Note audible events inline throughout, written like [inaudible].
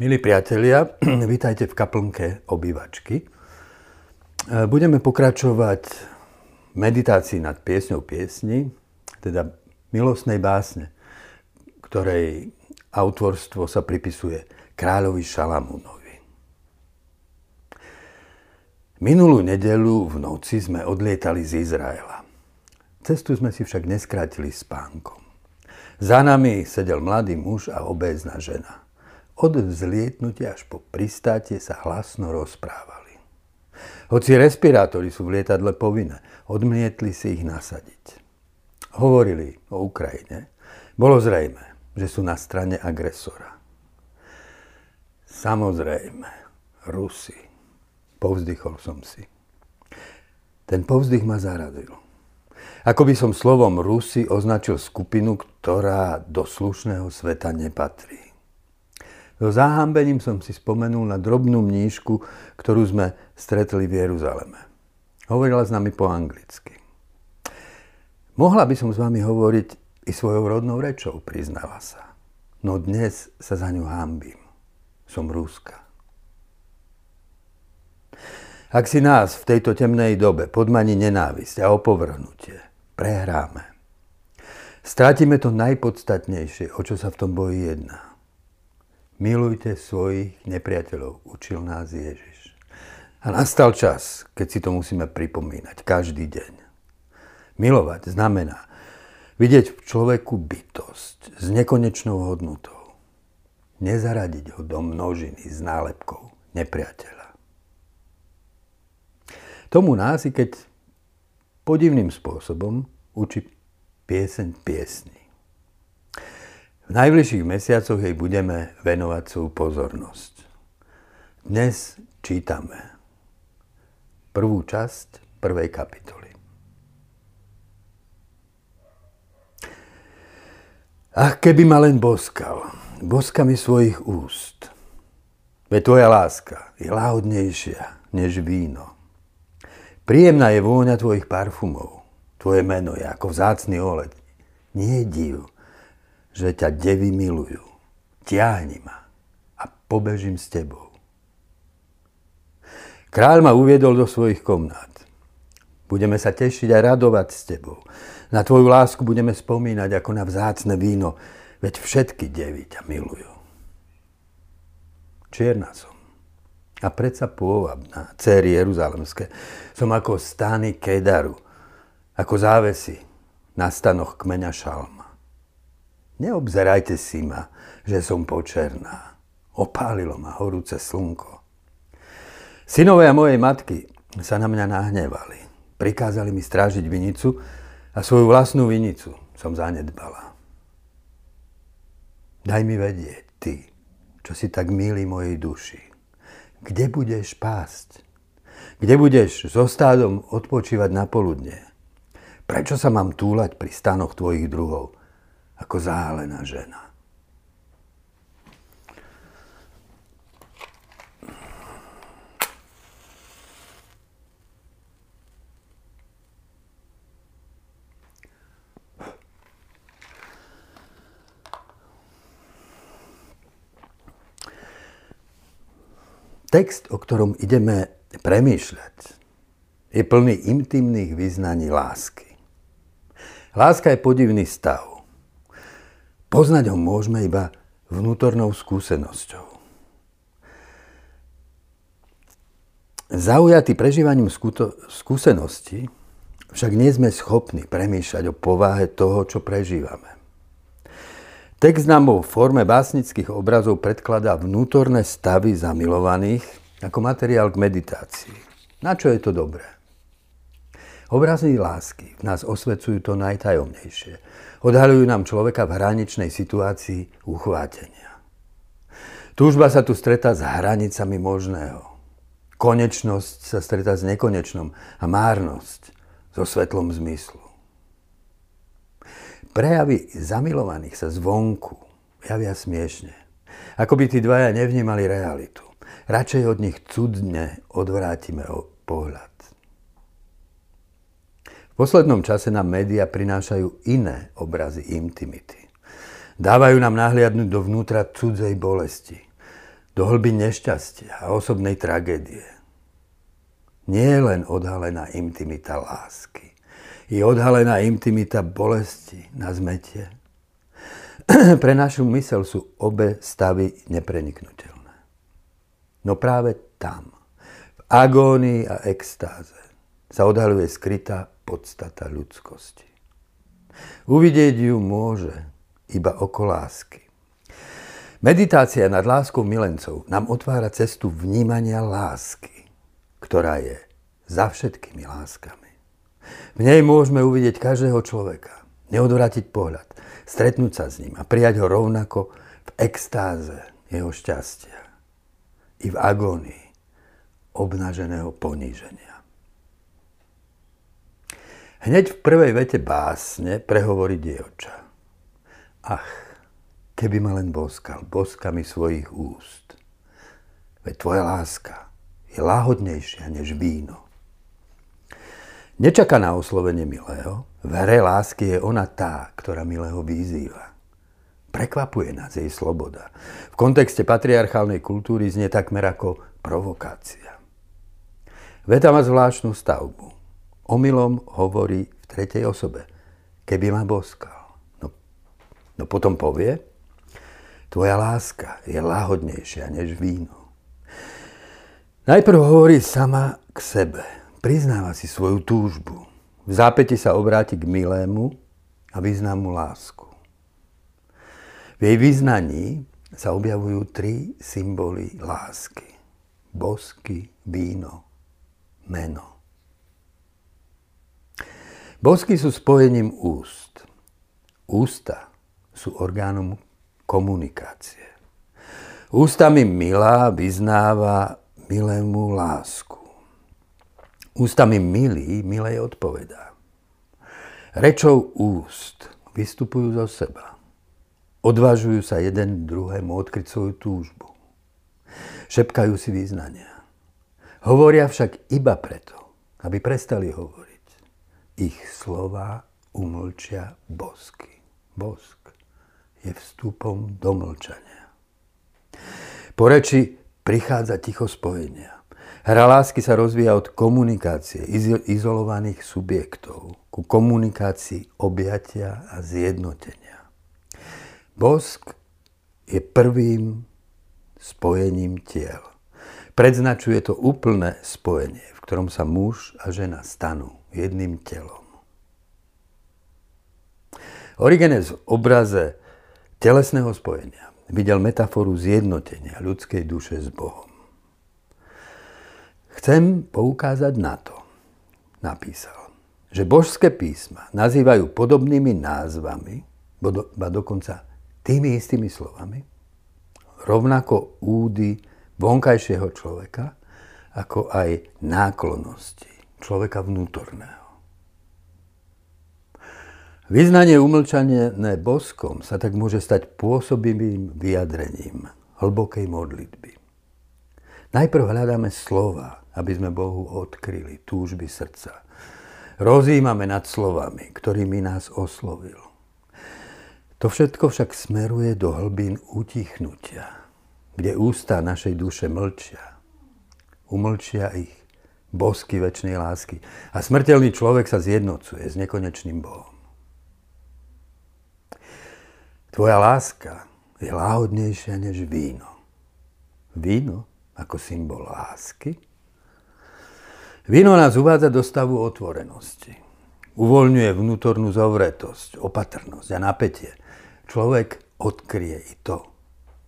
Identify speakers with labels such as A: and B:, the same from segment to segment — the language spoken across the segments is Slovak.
A: Milí priatelia, [clears throat] vítajte v kaplnke obývačky. E, budeme pokračovať v meditácii nad piesňou piesni, teda milostnej básne, ktorej autorstvo sa pripisuje kráľovi Šalamúnovi. Minulú nedelu v noci sme odlietali z Izraela. Cestu sme si však neskrátili spánkom. Za nami sedel mladý muž a obézna žena – od vzlietnutia až po pristátie sa hlasno rozprávali. Hoci respirátory sú v lietadle povinné, odmietli si ich nasadiť. Hovorili o Ukrajine. Bolo zrejme, že sú na strane agresora. Samozrejme, Rusi. Povzdychol som si. Ten povzdych ma zarazil. Ako by som slovom Rusi označil skupinu, ktorá do slušného sveta nepatrí. So zahambením som si spomenul na drobnú mníšku, ktorú sme stretli v Jeruzaleme. Hovorila s nami po anglicky. Mohla by som s vami hovoriť i svojou rodnou rečou, priznala sa. No dnes sa za ňu hambím. Som Rúska. Ak si nás v tejto temnej dobe podmaní nenávisť a opovrhnutie, prehráme. Strátime to najpodstatnejšie, o čo sa v tom boji jedná. Milujte svojich nepriateľov, učil nás Ježiš. A nastal čas, keď si to musíme pripomínať každý deň. Milovať znamená vidieť v človeku bytosť s nekonečnou hodnotou. Nezaradiť ho do množiny s nálepkou nepriateľa. Tomu nás i keď podivným spôsobom učí pieseň piesni. V najbližších mesiacoch jej budeme venovať svoju pozornosť. Dnes čítame prvú časť prvej kapitoly. Ach, keby ma len boskal, boska mi svojich úst. Veď tvoja láska je láhodnejšia než víno. Príjemná je vôňa tvojich parfumov. Tvoje meno je ako vzácný oled. Nie div, že ťa devy milujú. Tiahni ma a pobežím s tebou. Kráľ ma uviedol do svojich komnát. Budeme sa tešiť a radovať s tebou. Na tvoju lásku budeme spomínať ako na vzácne víno, veď všetky devy ťa milujú. Čierna som a predsa pôvabná, céry Jeruzalemské. Som ako stány Kedaru, ako závesy na stanoch kmeňa Šalma. Neobzerajte si ma, že som počerná. Opálilo ma horúce slnko. Synovia mojej matky sa na mňa nahnevali. Prikázali mi strážiť vinicu a svoju vlastnú vinicu som zanedbala. Daj mi vedieť, ty, čo si tak milý mojej duši. Kde budeš pásť? Kde budeš so stádom odpočívať na poludne? Prečo sa mám túlať pri stanoch tvojich druhov? Ako záhalená žena. Text, o ktorom ideme premýšľať, je plný intimných vyznaní lásky. Láska je podivný stav. Poznať ho môžeme iba vnútornou skúsenosťou. Zaujatí prežívaním skúsenosti však nie sme schopní premýšľať o povahe toho, čo prežívame. Text nám vo forme básnických obrazov predkladá vnútorné stavy zamilovaných ako materiál k meditácii. Na čo je to dobré? Obrazy lásky nás osvecujú to najtajomnejšie. Odhalujú nám človeka v hraničnej situácii uchvátenia. Túžba sa tu stretá s hranicami možného. Konečnosť sa stretá s nekonečnom a márnosť so svetlom zmyslu. Prejavy zamilovaných sa zvonku javia smiešne. Ako by tí dvaja nevnímali realitu. Radšej od nich cudne odvrátime pohľad poslednom čase nám médiá prinášajú iné obrazy intimity. Dávajú nám nahliadnúť dovnútra cudzej bolesti, do hlby nešťastia a osobnej tragédie. Nie je len odhalená intimita lásky. Je odhalená intimita bolesti na zmetie. [clears throat] Pre našu mysel sú obe stavy nepreniknutelné. No práve tam, v agónii a extáze, sa odhaluje skrytá podstata ľudskosti. Uvidieť ju môže iba oko lásky. Meditácia nad láskou milencov nám otvára cestu vnímania lásky, ktorá je za všetkými láskami. V nej môžeme uvidieť každého človeka, neodvrátiť pohľad, stretnúť sa s ním a prijať ho rovnako v extáze jeho šťastia i v agónii obnaženého poníženia. Hneď v prvej vete básne prehovorí dievča. Ach, keby ma len boskal boskami svojich úst. Veď tvoja láska je láhodnejšia než víno. Nečaká na oslovenie milého. V lásky je ona tá, ktorá milého vyzýva. Prekvapuje nás jej sloboda. V kontexte patriarchálnej kultúry znie takmer ako provokácia. Veta má zvláštnu stavbu. Omylom hovorí v tretej osobe. Keby ma boskal. No, no potom povie, Tvoja láska je láhodnejšia než víno. Najprv hovorí sama k sebe. Priznáva si svoju túžbu. V zápäti sa obráti k milému a vyzná mu lásku. V jej vyznaní sa objavujú tri symboly lásky. Bosky, víno, meno. Bosky sú spojením úst. Ústa sú orgánom komunikácie. Ústami milá vyznáva milému lásku. Ústami milý milej odpovedá. Rečou úst vystupujú zo seba. Odvážujú sa jeden druhému odkryť svoju túžbu. Šepkajú si význania. Hovoria však iba preto, aby prestali hovoriť. Ich slova umlčia bosky. Bosk je vstupom do mlčania. Po reči prichádza ticho spojenia. Hra lásky sa rozvíja od komunikácie izolovaných subjektov ku komunikácii objatia a zjednotenia. Bosk je prvým spojením tiel. Predznačuje to úplné spojenie, v ktorom sa muž a žena stanú jedným telom. Origenes v obraze telesného spojenia videl metaforu zjednotenia ľudskej duše s Bohom. Chcem poukázať na to, napísal, že božské písma nazývajú podobnými názvami, ba dokonca tými istými slovami, rovnako údy vonkajšieho človeka, ako aj náklonosti človeka vnútorného. Vyznanie umlčané boskom sa tak môže stať pôsobivým vyjadrením hlbokej modlitby. Najprv hľadáme slova, aby sme Bohu odkryli túžby srdca. Rozímame nad slovami, ktorými nás oslovil. To všetko však smeruje do hlbín utichnutia, kde ústa našej duše mlčia. Umlčia ich bosky väčšnej lásky. A smrteľný človek sa zjednocuje s nekonečným Bohom. Tvoja láska je láhodnejšia než víno. Víno ako symbol lásky. Víno nás uvádza do stavu otvorenosti. Uvoľňuje vnútornú zovretosť, opatrnosť a napätie. Človek odkrie i to,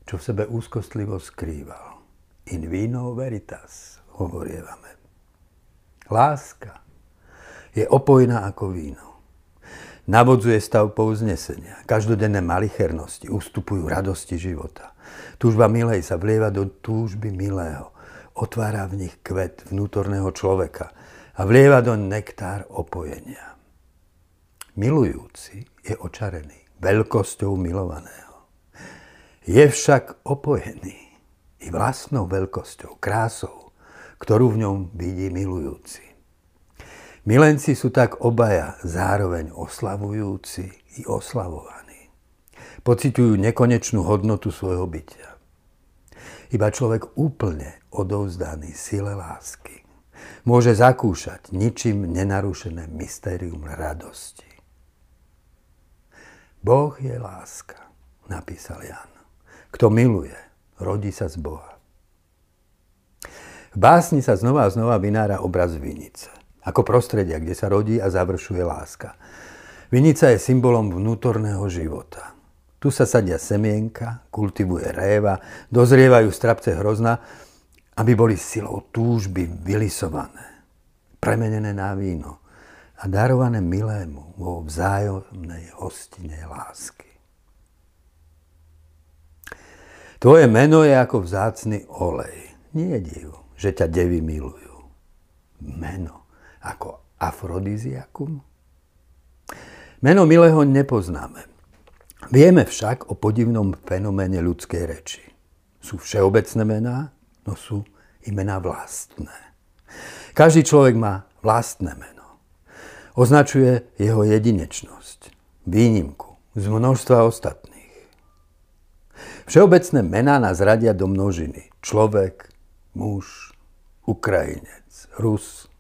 A: čo v sebe úzkostlivo skrýval. In vino veritas, hovorievame. Láska je opojná ako víno. Navodzuje stav pouznesenia. Každodenné malichernosti ustupujú radosti života. Túžba milej sa vlieva do túžby milého. Otvára v nich kvet vnútorného človeka a vlieva do nektár opojenia. Milujúci je očarený veľkosťou milovaného. Je však opojený i vlastnou veľkosťou, krásou, ktorú v ňom vidí milujúci. Milenci sú tak obaja zároveň oslavujúci i oslavovaní. Pocitujú nekonečnú hodnotu svojho bytia. Iba človek úplne odovzdaný sile lásky môže zakúšať ničím nenarušené mystérium radosti. Boh je láska, napísal Jan. Kto miluje, rodí sa z Boha. V básni sa znova a znova vynára obraz vinice. Ako prostredia, kde sa rodí a završuje láska. Vinica je symbolom vnútorného života. Tu sa sadia semienka, kultivuje réva, dozrievajú strapce hrozna, aby boli silou túžby vylisované, premenené na víno a darované milému vo vzájomnej hostine lásky. Tvoje meno je ako vzácny olej. Nie je div, že ťa devy milujú. Meno ako afrodiziakum? Meno milého nepoznáme. Vieme však o podivnom fenoméne ľudskej reči. Sú všeobecné mená, no sú i vlastné. Každý človek má vlastné meno. Označuje jeho jedinečnosť, výnimku z množstva ostatných. Všeobecné mená nás radia do množiny. Človek, muž, Ukrajinec, Rus.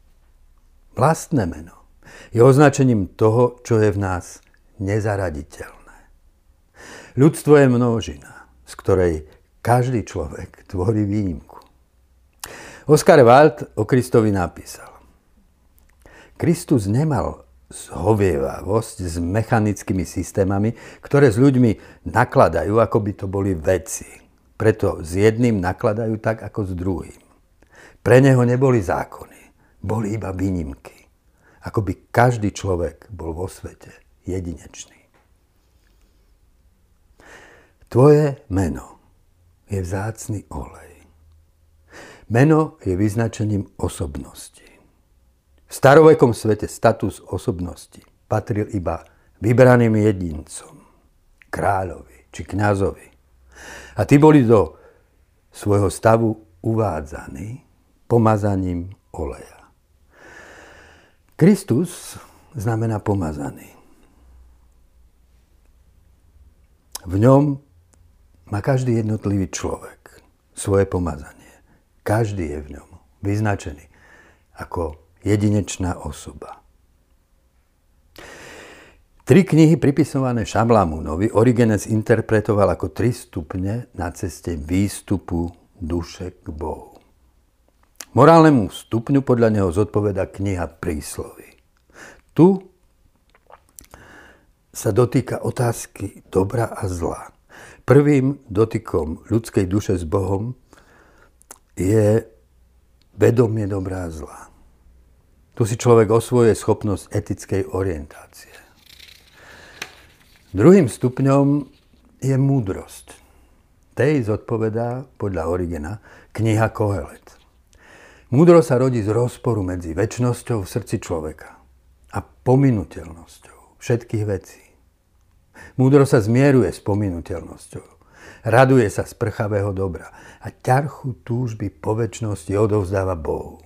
A: Vlastné meno je označením toho, čo je v nás nezaraditeľné. Ľudstvo je množina, z ktorej každý človek tvorí výnimku. Oskar Wilde o Kristovi napísal. Kristus nemal zhovievavosť s mechanickými systémami, ktoré s ľuďmi nakladajú, ako by to boli veci. Preto s jedným nakladajú tak, ako s druhým. Pre neho neboli zákony, boli iba výnimky. Ako by každý človek bol vo svete jedinečný. Tvoje meno je vzácný olej. Meno je vyznačením osobnosti. V starovekom svete status osobnosti patril iba vybraným jedincom, kráľovi či kňazovi. A tí boli do svojho stavu uvádzaní pomazaním oleja. Kristus znamená pomazaný. V ňom má každý jednotlivý človek svoje pomazanie. Každý je v ňom vyznačený ako jedinečná osoba. Tri knihy pripisované Šablamúnovi Origenes interpretoval ako tri stupne na ceste výstupu duše k Bohu. Morálnemu stupňu podľa neho zodpoveda kniha príslovy. Tu sa dotýka otázky dobra a zla. Prvým dotykom ľudskej duše s Bohom je vedomie dobrá a zla. Tu si človek osvojuje schopnosť etickej orientácie. Druhým stupňom je múdrosť. Tej zodpovedá podľa Origena kniha Kohelet. Múdrosť sa rodí z rozporu medzi väčšnosťou v srdci človeka a pominuteľnosťou všetkých vecí. Múdro sa zmieruje s pominuteľnosťou. Raduje sa z prchavého dobra a ťarchu túžby po väčšnosti odovzdáva Bohu.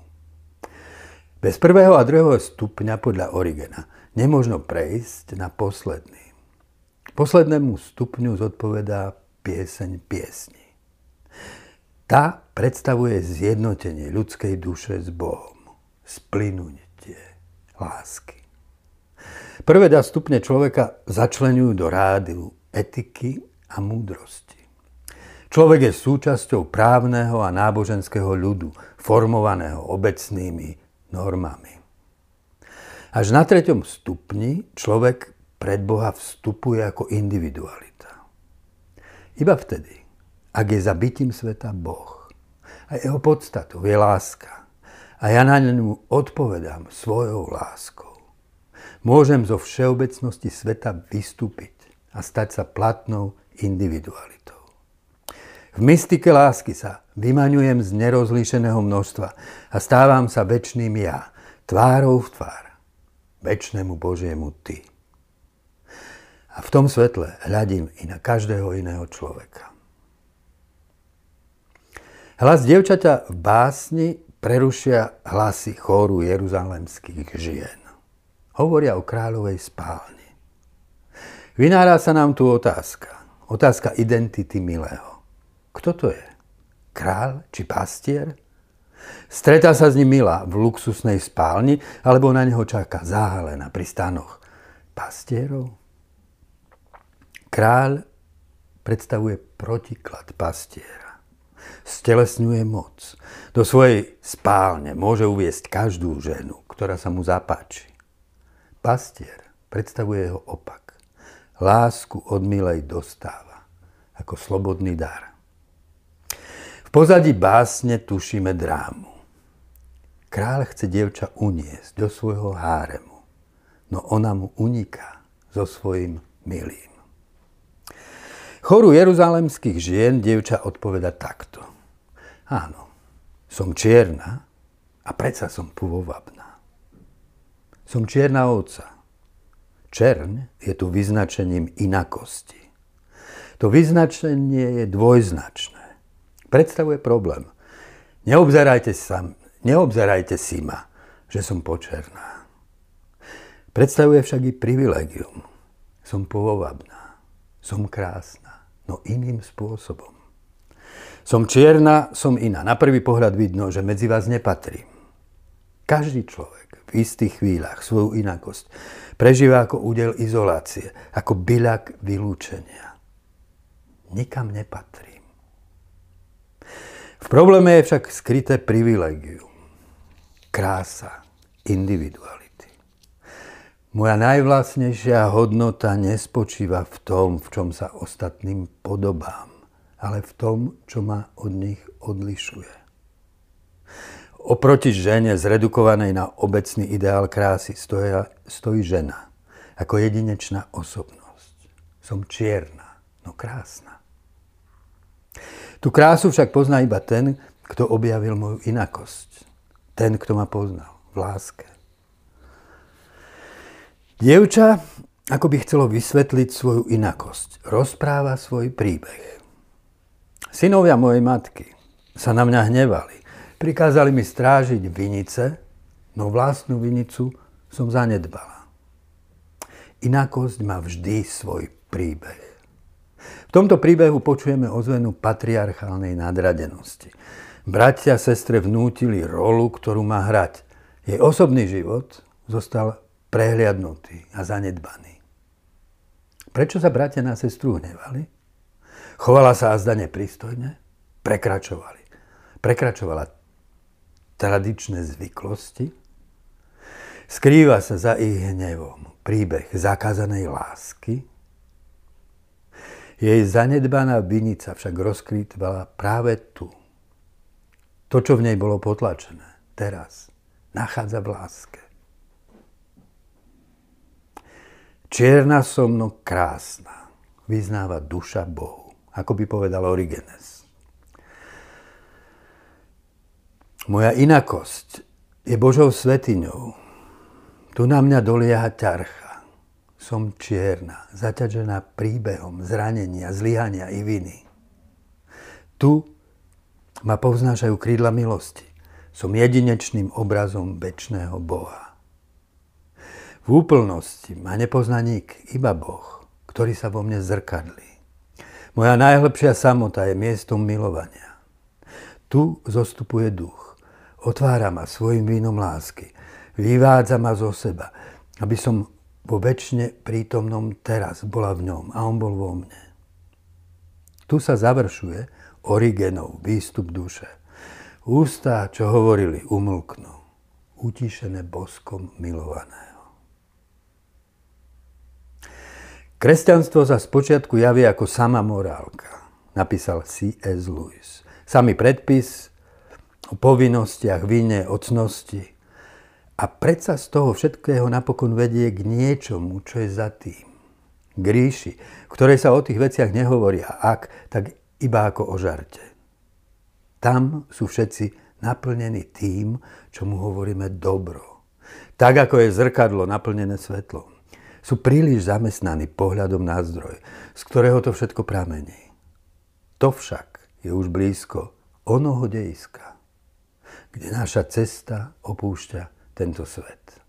A: Bez prvého a druhého stupňa podľa Origena nemožno prejsť na posledný. Poslednému stupňu zodpovedá pieseň piesni. Tá predstavuje zjednotenie ľudskej duše s Bohom, splynutie lásky. Prvé dva stupne človeka začlenujú do rádu etiky a múdrosti. Človek je súčasťou právneho a náboženského ľudu, formovaného obecnými normami. Až na treťom stupni človek pred Boha vstupuje ako individualita. Iba vtedy, ak je za bytím sveta Boh a jeho podstatou je láska a ja na ňu odpovedám svojou láskou, môžem zo všeobecnosti sveta vystúpiť a stať sa platnou individualitou. V mystike lásky sa vymaňujem z nerozlíšeného množstva a stávam sa väčšným ja, tvárou v tvár, väčšnému Božiemu Ty. A v tom svetle hľadím i na každého iného človeka. Hlas dievčaťa v básni prerušia hlasy chóru jeruzalemských žien hovoria o kráľovej spálni. Vynára sa nám tu otázka. Otázka identity milého. Kto to je? Král či pastier? Stretá sa s ním Mila v luxusnej spálni, alebo na neho čaká zahalená pri stanoch pastierov? Kráľ predstavuje protiklad pastiera. Stelesňuje moc. Do svojej spálne môže uviesť každú ženu, ktorá sa mu zapáči. Pastier predstavuje jeho opak. Lásku od milej dostáva ako slobodný dar. V pozadí básne tušíme drámu. Kráľ chce dievča uniesť do svojho háremu, no ona mu uniká so svojim milým. Choru jeruzalemských žien dievča odpoveda takto. Áno, som čierna a predsa som pôvabná. Som čierna ovca. Čerň je tu vyznačením inakosti. To vyznačenie je dvojznačné. Predstavuje problém. Neobzerajte, sa, neobzerajte si ma, že som počerná. Predstavuje však i privilegium. Som pôvabná. Som krásna no iným spôsobom. Som čierna, som iná. Na prvý pohľad vidno, že medzi vás nepatrím. Každý človek v istých chvíľach svoju inakosť prežíva ako údel izolácie, ako byľak vylúčenia. Nikam nepatrím. V probléme je však skryté privilegium, krása, individualita. Moja najvlastnejšia hodnota nespočíva v tom, v čom sa ostatným podobám, ale v tom, čo ma od nich odlišuje. Oproti žene zredukovanej na obecný ideál krásy stoja, stojí žena ako jedinečná osobnosť. Som čierna, no krásna. Tu krásu však pozná iba ten, kto objavil moju inakosť. Ten, kto ma poznal v láske. Dievča, ako by chcelo vysvetliť svoju inakosť, rozpráva svoj príbeh. Synovia mojej matky sa na mňa hnevali. Prikázali mi strážiť vinice, no vlastnú vinicu som zanedbala. Inakosť má vždy svoj príbeh. V tomto príbehu počujeme ozvenu patriarchálnej nadradenosti. Bratia a sestre vnútili rolu, ktorú má hrať. Jej osobný život zostal prehliadnutý a zanedbaný. Prečo sa bratia na sestru hnevali? Chovala sa azda nepristojne? Prekračovali. Prekračovala tradičné zvyklosti? Skrýva sa za ich hnevom príbeh zakázanej lásky? Jej zanedbaná vinica však rozkrýtvala práve tu. To, čo v nej bolo potlačené, teraz nachádza v láske. Čierna som, no krásna, vyznáva duša Bohu, ako by povedal Origenes. Moja inakosť je Božou svetiňou. Tu na mňa dolieha ťarcha. Som čierna, zaťažená príbehom zranenia, zlyhania i viny. Tu ma povznášajú krídla milosti. Som jedinečným obrazom väčšného Boha. V úplnosti ma nepozná nik, iba Boh, ktorý sa vo mne zrkadlí. Moja najhlbšia samota je miestom milovania. Tu zostupuje duch. Otvára ma svojim vínom lásky. Vyvádza ma zo seba, aby som vo väčšine prítomnom teraz bola v ňom a on bol vo mne. Tu sa završuje Origenov výstup duše. Ústa, čo hovorili, umlknú, utišené boskom milovaného. Kresťanstvo sa spočiatku javí ako sama morálka, napísal C.S. Lewis. Samý predpis o povinnostiach, vine, ocnosti. A predsa z toho všetkého napokon vedie k niečomu, čo je za tým. K ríši, v ktorej sa o tých veciach nehovoria, ak, tak iba ako o žarte. Tam sú všetci naplnení tým, čo mu hovoríme dobro. Tak ako je zrkadlo naplnené svetlom sú príliš zamestnaní pohľadom na zdroj, z ktorého to všetko pramení. To však je už blízko onoho dejiska, kde naša cesta opúšťa tento svet.